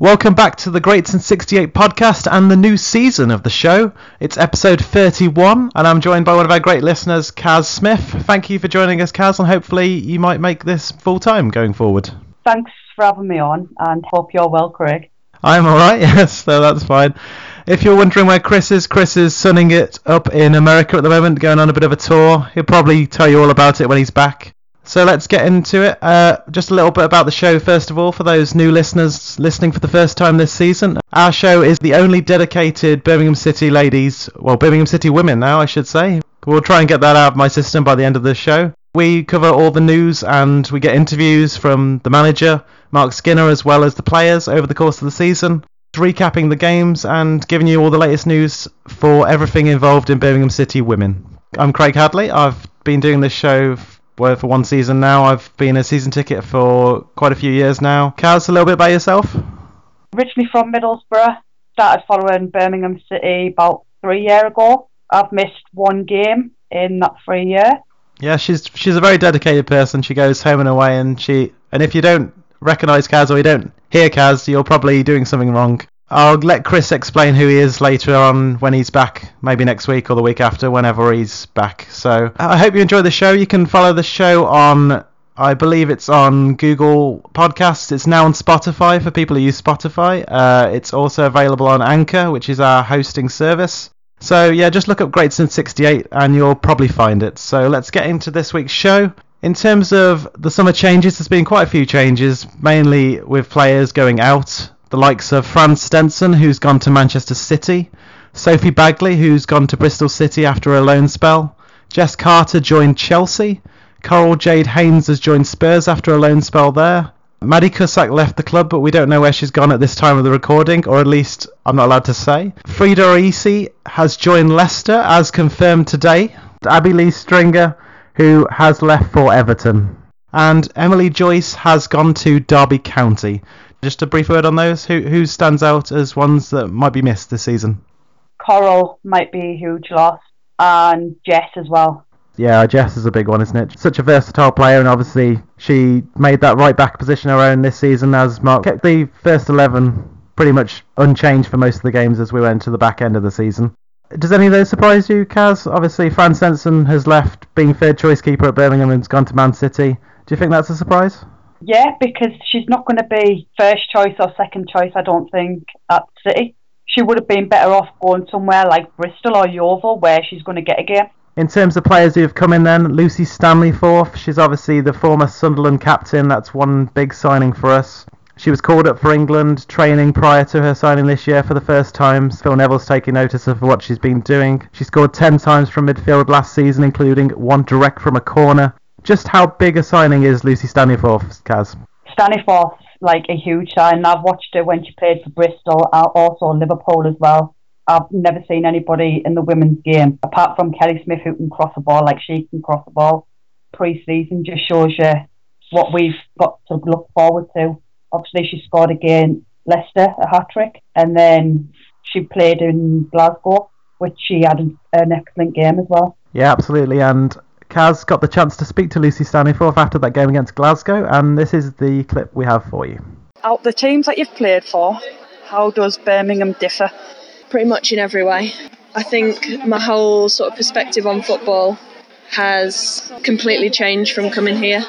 Welcome back to the Great Since 68 podcast and the new season of the show. It's episode 31, and I'm joined by one of our great listeners, Kaz Smith. Thank you for joining us, Kaz, and hopefully you might make this full time going forward. Thanks for having me on, and hope you're well, Craig. I'm alright, yes, so that's fine. If you're wondering where Chris is, Chris is sunning it up in America at the moment, going on a bit of a tour. He'll probably tell you all about it when he's back. So let's get into it. Uh, just a little bit about the show, first of all, for those new listeners listening for the first time this season. Our show is the only dedicated Birmingham City ladies, well, Birmingham City women now, I should say. We'll try and get that out of my system by the end of the show. We cover all the news and we get interviews from the manager, Mark Skinner, as well as the players over the course of the season, recapping the games and giving you all the latest news for everything involved in Birmingham City women. I'm Craig Hadley. I've been doing this show well, for one season now. I've been a season ticket for quite a few years now. Kaz, a little bit about yourself? Originally from Middlesbrough, started following Birmingham City about three years ago. I've missed one game in that three year. Yeah, she's she's a very dedicated person. She goes home and away, and she and if you don't recognise Kaz or you don't hear Kaz, you're probably doing something wrong. I'll let Chris explain who he is later on when he's back, maybe next week or the week after, whenever he's back. So I hope you enjoy the show. You can follow the show on, I believe it's on Google Podcasts. It's now on Spotify for people who use Spotify. Uh, it's also available on Anchor, which is our hosting service. So yeah, just look up Great Since 68 and you'll probably find it. So let's get into this week's show. In terms of the summer changes, there's been quite a few changes, mainly with players going out the likes of Fran Stenson, who's gone to Manchester City, Sophie Baggaley, who's gone to Bristol City after a loan spell, Jess Carter joined Chelsea, Coral Jade Haynes has joined Spurs after a loan spell there. Maddie Cusack left the club, but we don't know where she's gone at this time of the recording, or at least I'm not allowed to say. Freda Ayisi has joined Leicester, as confirmed today. Abbey-Leigh Stringer, who has left for Everton. And Emily Joyce has gone to Derby County. Just a brief word on those. Who who stands out as ones that might be missed this season? Coral might be a huge loss, and Jess as well. Yeah, Jess is a big one, isn't it? Such a versatile player, and obviously she made that right back position her own this season as Mark kept the first 11 pretty much unchanged for most of the games as we went to the back end of the season. Does any of those surprise you, Kaz? Obviously, Fran Stenson has left being third choice keeper at Birmingham and has gone to Man City. Do you think that's a surprise? Yeah, because she's not going to be first choice or second choice, I don't think, at City. She would have been better off going somewhere like Bristol or Yeovil where she's going to get a game. In terms of players who have come in then, Lucy Staniforth. She's obviously the former Sunderland captain. That's one big signing for us. She was called up for England training prior to her signing this year for the first time. Phil Neville's taking notice of what she's been doing. She scored 10 times from midfield last season, including one direct from a corner. Just how big a signing is Lucy Staniforth, Kaz? Staniforth, like a huge sign. I've watched her when she played for Bristol, uh, also Liverpool as well. I've never seen anybody in the women's game apart from Kelly Smith who can cross a ball like she can cross a ball. Pre-season just shows you what we've got to look forward to. Obviously, she scored again Leicester a hat trick, and then she played in Glasgow, which she had an excellent game as well. Yeah, absolutely. And Kaz got the chance to speak to Lucy Staniforth after that game against Glasgow, and this is the clip we have for you. Out the teams that you've played for, how does Birmingham differ? Pretty much in every way. I think my whole sort of perspective on football has completely changed from coming here.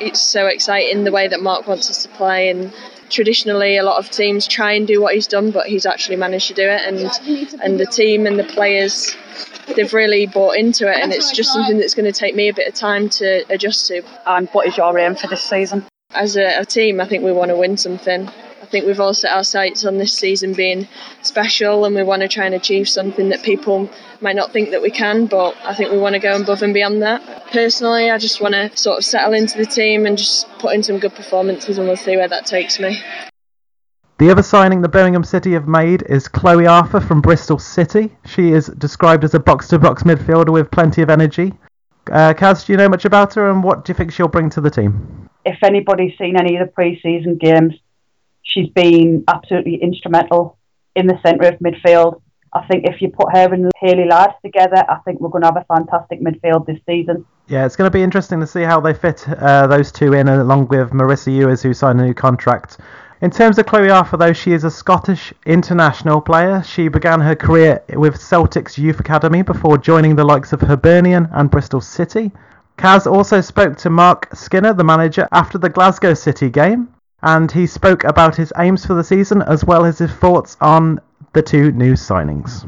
It's so exciting the way that Mark wants us to play and traditionally a lot of teams try and do what he's done but he's actually managed to do it and and the team and the players they've really bought into it, and it's just something that's going to take me a bit of time to adjust to. And what is your aim for this season? As a, a team, I think we want to win something. I think we've all set our sights on this season being special, and we want to try and achieve something that people might not think that we can, but I think we want to go above and beyond that. Personally, I just want to sort of settle into the team and just put in some good performances, and we'll see where that takes me. The other signing the Birmingham City have made is Chloe Arthur from Bristol City. She is described as a box to box midfielder with plenty of energy. Uh, Kaz, do you know much about her and what do you think she'll bring to the team? If anybody's seen any of the pre season games, she's been absolutely instrumental in the centre of midfield. I think if you put her and Hayley Ladd together, I think we're going to have a fantastic midfield this season. Yeah, it's going to be interesting to see how they fit uh, those two in, along with Marisa Ewers, who signed a new contract In terms of Chloe Arthur, though, she is a Scottish international player. She began her career with Celtic's Youth Academy before joining the likes of Hibernian and Bristol City. Kaz also spoke to Mark Skinner, the manager, after the Glasgow City game, and he spoke about his aims for the season as well as his thoughts on the two new signings.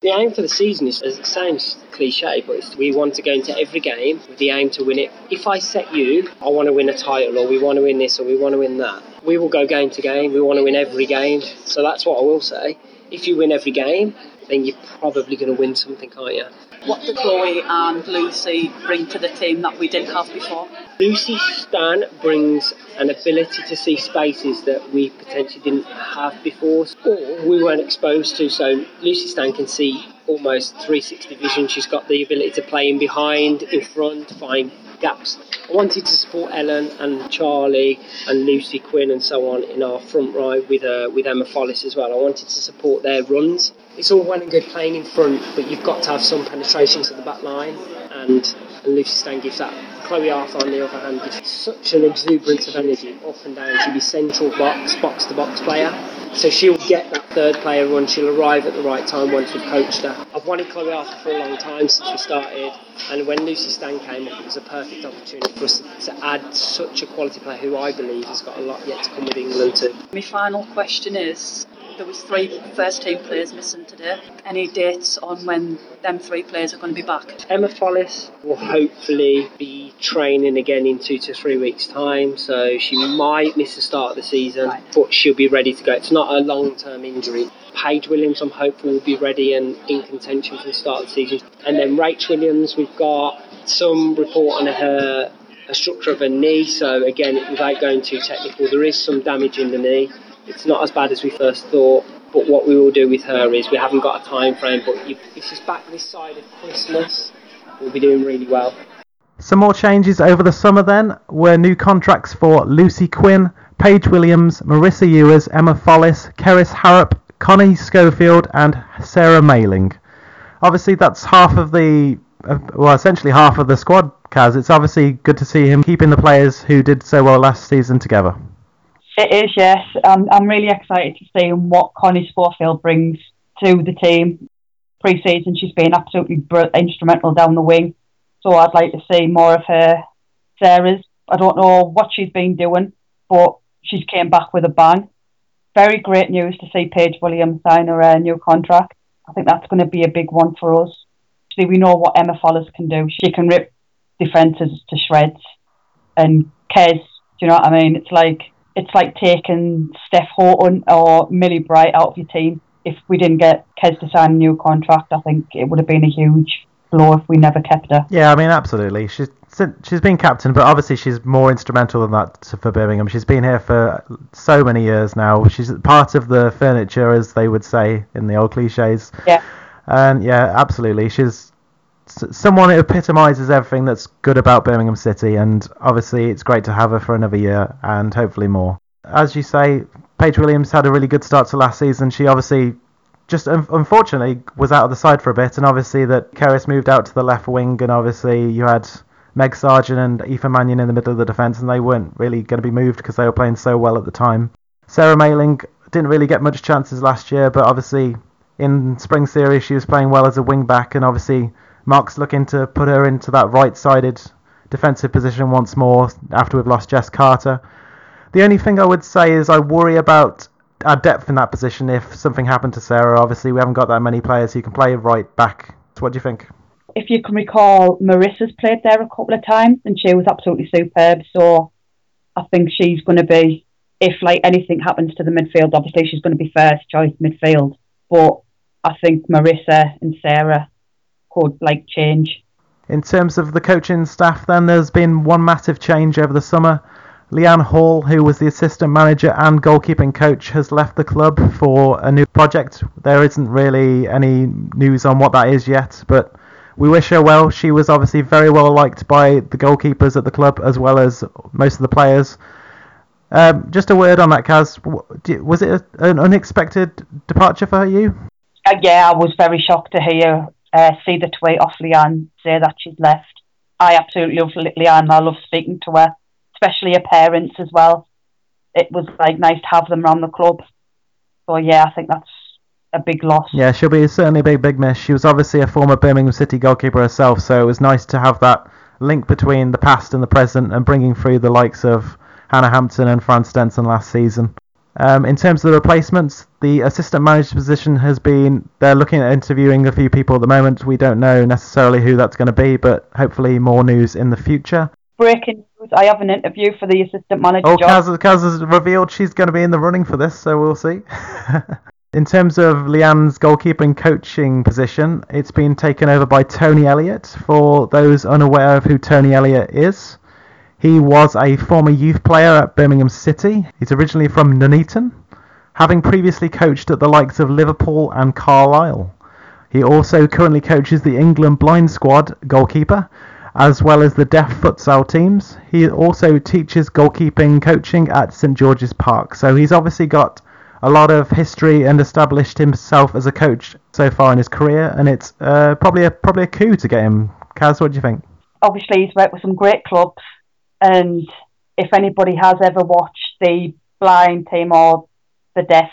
The aim for the season is, it sounds cliche, but we want to go into every game with the aim to win it. If I set you, I want to win a title, or we want to win this, or we want to win that, we will go game to game. We want to win every game. So that's what I will say. If you win every game, then you're probably going to win something, aren't you? What do Chloe and Lucy bring to the team that we didn't have before? Lucy Stan brings an ability to see spaces that we potentially didn't have before or we weren't exposed to. So Lucy Stan can see almost 360 vision. She's got the ability to play in behind, in front, find gaps. I wanted to support Ellen and Charlie and Lucy Quinn and so on in our front row with uh, with Emma Follis as well. I wanted to support their runs. It's all well and good playing in front, but you've got to have some penetration to the back line, and, and Lucy Stan gives that. Chloe Arthur, on the other hand, gives such an exuberance of energy up and down. She'll be central box, box to box player. So she'll get that third player run. She'll arrive at the right time once we've coached her. I've wanted Chloe Arthur for a long time since we started, and when Lucy Stan came up, it was a perfect opportunity for us to, to add such a quality player who I believe has got a lot yet to come with England too. My final question is there was three first team players missing today. Any dates on when them three players are going to be back? Emma Follis will hopefully be training again in two to three weeks' time, so she might miss the start of the season, Right. but she'll be ready to go. It's not a long-term injury. Paige Williams, I'm hopeful, will be ready and in contention for the start of the season. And then Rach Williams, we've got some report on her a structure of her knee. So again, without going too technical, there is some damage in the knee. It's not as bad as we first thought. But what we will do with her is we haven't got a time frame. But you, if she's back this side of Christmas, we'll be doing really well. Some more changes over the summer then were new contracts for Lucy Quinn, Paige Williams, Marisa Ewers, Emma Follis, Kerys Harrop, Connie Schofield, and Sarah Mayling. Obviously, that's half of the, uh, well, essentially half of the squad, Kaz. It's obviously good to see him keeping the players who did so well last season together. It is, yes. I'm, I'm really excited to see what Connie Schofield brings to the team. Pre season, she's been absolutely br- instrumental down the wing. So I'd like to see more of her. Sarah's, I don't know what she's been doing, but she's came back with a bang. Very great news to see Paige Williams sign her uh, new contract. I think that's going to be a big one for us. See, we know what Emma Follis can do. She can rip defences to shreds. And Kez, do you know what I mean? It's like it's like taking Steph Houghton or Millie Bright out of your team. If we didn't get Kez to sign a new contract, I think it would have been a huge blow if we never kept her. Yeah, I mean, absolutely. She's she's been captain, but obviously she's more instrumental than that for Birmingham. She's been here for so many years now. She's part of the furniture, as they would say in the old cliches. Yeah. And yeah, absolutely. She's someone who epitomises everything that's good about Birmingham City, and obviously it's great to have her for another year and hopefully more. As you say, Paige Williams had a really good start to last season. She obviously just un- unfortunately was out of the side for a bit, and obviously that Kerys moved out to the left wing, and obviously you had Meg Sargeant and Aoife Mannion in the middle of the defence, and they weren't really going to be moved because they were playing so well at the time. Sarah Mayling didn't really get much chances last year, but obviously in spring series she was playing well as a wing back, and obviously Mark's looking to put her into that right-sided defensive position once more after we've lost Jess Carter. The only thing I would say is I worry about our depth in that position if something happened to Sarah. Obviously, we haven't got that many players who can play right back. So what do you think? If you can recall, Marisa's played there a couple of times and she was absolutely superb. So I think she's going to be, if like anything happens to the midfield, obviously she's going to be first choice midfield. But I think Marisa and Sarah could like change. In terms of the coaching staff, then there's been one massive change over the summer. Leanne Hall, who was the assistant manager and goalkeeping coach, has left the club for a new project. There isn't really any news on what that is yet, but we wish her well. She was obviously very well liked by the goalkeepers at the club as well as most of the players. Um, just a word on that, Kaz. Was it an unexpected departure for you? Uh, yeah, I was very shocked to hear, uh, see the tweet off Leanne say that she's left. I absolutely love Le- Leanne. I love speaking to her, especially her parents as well. it was like nice to have them around the club. So yeah, I think that's a big loss. Yeah, she'll be certainly a big, big miss. She was obviously a former Birmingham City goalkeeper herself, so it was nice to have that link between the past and the present and bringing through the likes of Hannah Hampton and Fran Stenson last season. Um, in terms of the replacements, the assistant manager position has been, they're looking at interviewing a few people at the moment. We don't know necessarily who that's going to be, but hopefully more news in the future. Breaking news, I have an interview for the assistant manager Oh, job. Kaz, Kaz has revealed she's going to be in the running for this, so we'll see. in terms of Leanne's goalkeeping coaching position, it's been taken over by Tony Elliott. For those unaware of who Tony Elliott is, he was a former youth player at Birmingham City. He's originally from Nuneaton, having previously coached at the likes of Liverpool and Carlisle. He also currently coaches the England blind squad goalkeeper, as well as the deaf futsal teams. He also teaches goalkeeping coaching at St George's Park. So he's obviously got a lot of history and established himself as a coach so far in his career, and it's uh, probably a probably a coup to get him. Kaz, what do you think? Obviously, he's worked with some great clubs, and if anybody has ever watched the blind team or the deaf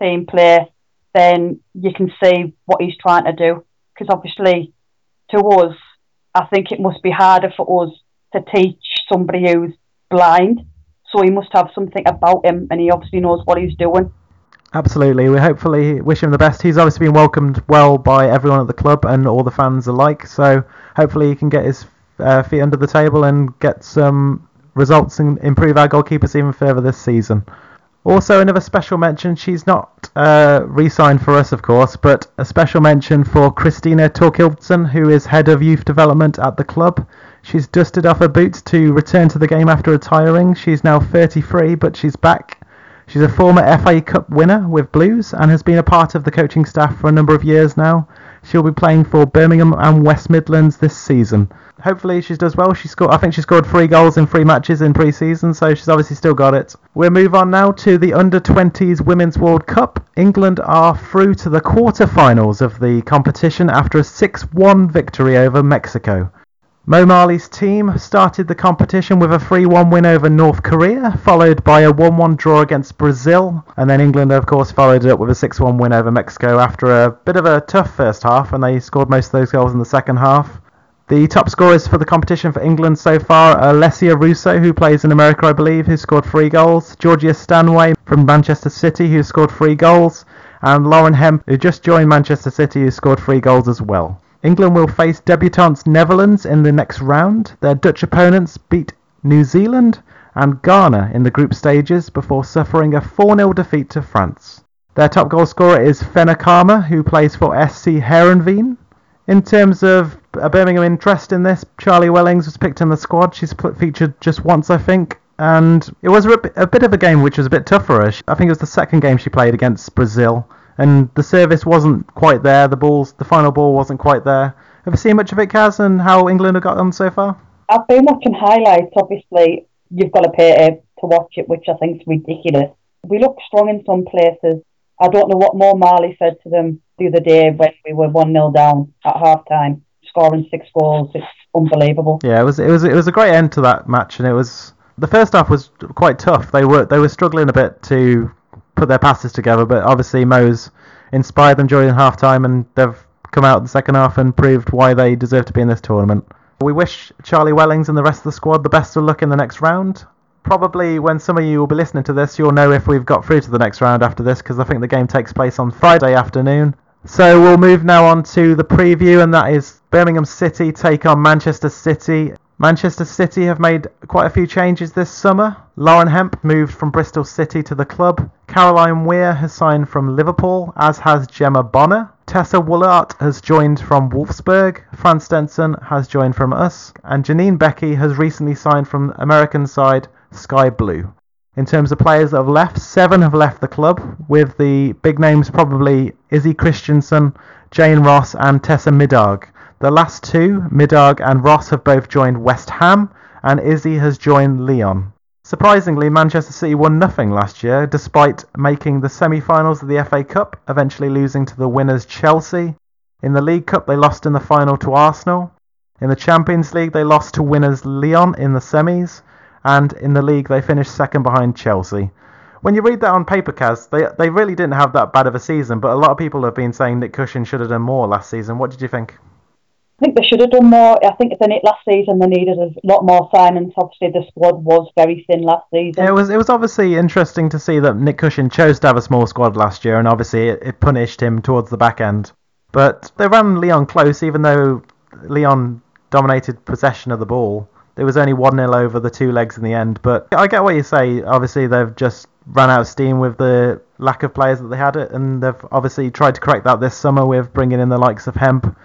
team play, then you can see what he's trying to do. Because obviously, to us, I think it must be harder for us to teach somebody who's blind. So he must have something about him, and he obviously knows what he's doing. Absolutely. We hopefully wish him the best. He's obviously been welcomed well by everyone at the club and all the fans alike. So hopefully he can get his uh, feet under the table and get some results and improve our goalkeepers even further this season. Also, another special mention. She's not uh, re-signed for us, of course, but a special mention for Christina Torkildsen, who is head of youth development at the club. She's dusted off her boots to return to the game after retiring. She's now 33, but she's back. She's a former FA Cup winner with Blues and has been a part of the coaching staff for a number of years now. She'll be playing for Birmingham and West Midlands this season. Hopefully she does well. She scored, I think she scored three goals in three matches in pre-season, so she's obviously still got it. We'll move on now to the Under 20s Women's World Cup. England are through to the quarter-finals of the competition after a 6-1 victory over Mexico. Mo Marley's team started the competition with a 3-1 win over North Korea, followed by a 1-1 draw against Brazil, and then England, of course, followed it up with a 6-1 win over Mexico after a bit of a tough first half, and they scored most of those goals in the second half. The top scorers for the competition for England so far are Alessia Russo, who plays in America, I believe, who scored three goals, Georgia Stanway from Manchester City, who scored three goals, and Lauren Hemp, who just joined Manchester City, who scored three goals as well. England will face debutantes Netherlands in the next round. Their Dutch opponents beat New Zealand and Ghana in the group stages before suffering a 4 0 defeat to France. Their top goal scorer is Fenna Kalma, who plays for SC Heerenveen. In terms of a Birmingham interest in this, Charlie Wellings was picked in the squad. She's featured just once, I think, and it was a bit of a game which was a bit tough for her. I think it was the second game she played against Brazil and the service wasn't quite there. The balls, the final ball wasn't quite there. Have you seen much of it, Kaz, and how England have got on so far? I've been watching highlights. Obviously, you've got to pay to, to watch it, which I think is ridiculous. We look strong in some places. I don't know what more Marley said to them the other day when we were one 0 down at half time, scoring six goals. It's unbelievable. Yeah, it was it was it was a great end to that match, and it was the first half was quite tough. They were they were struggling a bit to put their passes together, but obviously Mo's inspired them during half time and they've come out in the second half and proved why they deserve to be in this tournament. We wish Charlie Wellings and the rest of the squad the best of luck in the next round. Probably when some of you will be listening to this, you'll know if we've got through to the next round after this because I think the game takes place on Friday afternoon. So we'll move now on to the preview, and that is Birmingham City take on Manchester City Manchester City have made quite a few changes this summer. Lauren Hemp moved from Bristol City to the club. Caroline Weir has signed from Liverpool, as has Gemma Bonner. Tessa Wullaert has joined from Wolfsburg. Fran Stenson has joined from us. And Janine Beckie has recently signed from American side Sky Blue. In terms of players that have left, seven have left the club, with the big names probably Izzy Christiansen, Jane Ross, and Tessa Middag. The last two, Middag and Ross, have both joined West Ham, and Izzy has joined Lyon. Surprisingly, Manchester City won nothing last year, despite making the semi-finals of the FA Cup, eventually losing to the winners Chelsea. In the League Cup, they lost in the final to Arsenal. In the Champions League, they lost to winners Lyon in the semis, and in the league they finished second behind Chelsea. When you read that on paper, Kaz, they they really didn't have that bad of a season, but a lot of people have been saying Nick Cushing should have done more last season. What did you think? I think they should have done more. I think than it last season. They needed a lot more signings. Obviously, the squad was very thin last season. It was it was obviously interesting to see that Nick Cushing chose to have a small squad last year, and obviously it, it punished him towards the back end. But they ran Lyon close, even though Lyon dominated possession of the ball. It was only 1 0 over the two legs in the end. But I get what you say. Obviously, they've just run out of steam with the lack of players that they had, it, and they've obviously tried to correct that this summer with bringing in the likes of Hemp,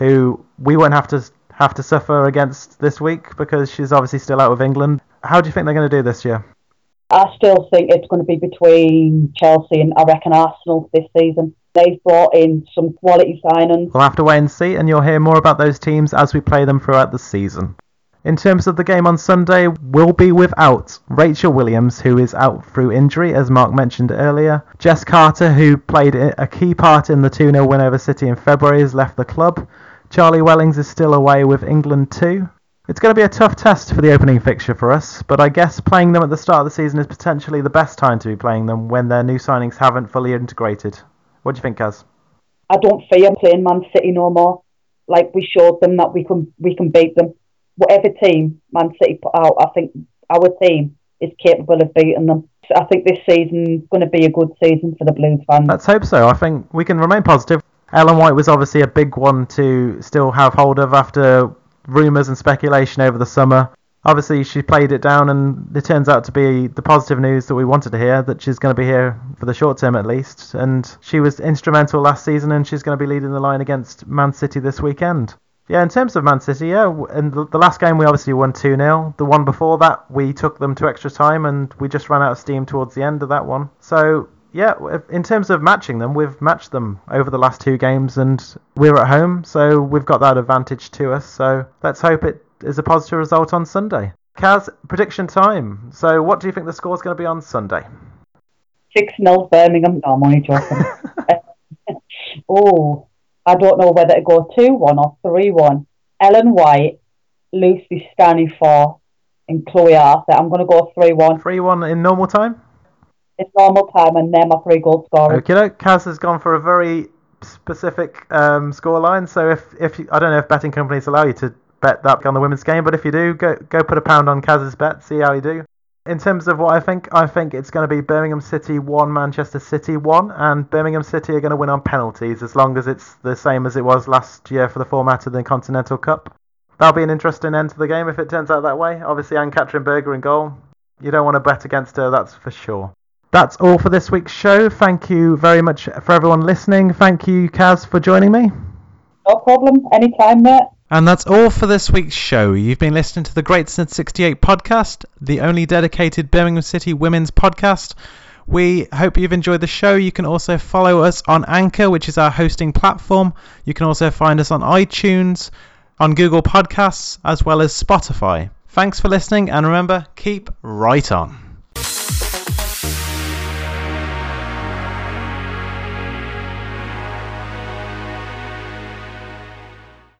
who we won't have to have to suffer against this week because she's obviously still out of England. How do you think they're going to do this year? I still think it's going to be between Chelsea and I reckon Arsenal this season. They've brought in some quality signings. We'll have to wait and see, and you'll hear more about those teams as we play them throughout the season. In terms of the game on Sunday, we'll be without Rachel Williams, who is out through injury, as Mark mentioned earlier. Jess Carter, who played a key part in the 2 0 win over City in February, has left the club. Charlie Wellings is still away with England too. It's going to be a tough test for the opening fixture for us, but I guess playing them at the start of the season is potentially the best time to be playing them when their new signings haven't fully integrated. What do you think, Kaz? I don't fear playing Man City no more. Like we showed them that we can we can beat them. Whatever team Man City put out, I think our team is capable of beating them. I think this season's going to be a good season for the Blues fans. Let's hope so. I think we can remain positive. Ellen White was obviously a big one to still have hold of after rumours and speculation over the summer obviously she played it down, and it turns out to be the positive news that we wanted to hear that she's going to be here for the short term at least. And she was instrumental last season, and she's going to be leading the line against Man City this weekend. Yeah, in terms of Man City, yeah, in the last game we obviously won 2 0. The one before that, we took them to extra time and we just ran out of steam towards the end of that one. So, yeah, in terms of matching them, we've matched them over the last two games and we're at home, so we've got that advantage to us. So, let's hope it is a positive result on Sunday. Kaz, prediction time. So, what do you think the score is going to be on Sunday? 6 0 Birmingham. No, I'm only joking. oh, I don't know whether to go 2 1 or 3 1. Ellen White, Lucy Staniforth, and Chloe Arthur. I'm going to go 3 1. 3 1 in normal time? It's normal time, and they're my three goal scorers. Okay, Kaz has gone for a very specific um, scoreline. So, if, if you, I don't know if betting companies allow you to bet that on the women's game. But if you do, go go put a pound on Kaz's bet, see how you do. In terms of what I think, I think it's going to be Birmingham City 1, Manchester City 1, and Birmingham City are going to win on penalties as long as it's the same as it was last year for the format of the Continental Cup. That'll be an interesting end to the game if it turns out that way. Obviously, Ann-Katrin Berger in goal. You don't want to bet against her, that's for sure. That's all for this week's show. Thank you very much for everyone listening. Thank you, Kaz, for joining me. No problem. Anytime, mate. And that's all for this week's show. You've been listening to the Great Since 68 podcast, the only dedicated Birmingham City women's podcast. We hope you've enjoyed the show. You can also follow us on Anchor, which is our hosting platform. You can also find us on iTunes, on Google Podcasts, as well as Spotify. Thanks for listening, and remember, keep right on.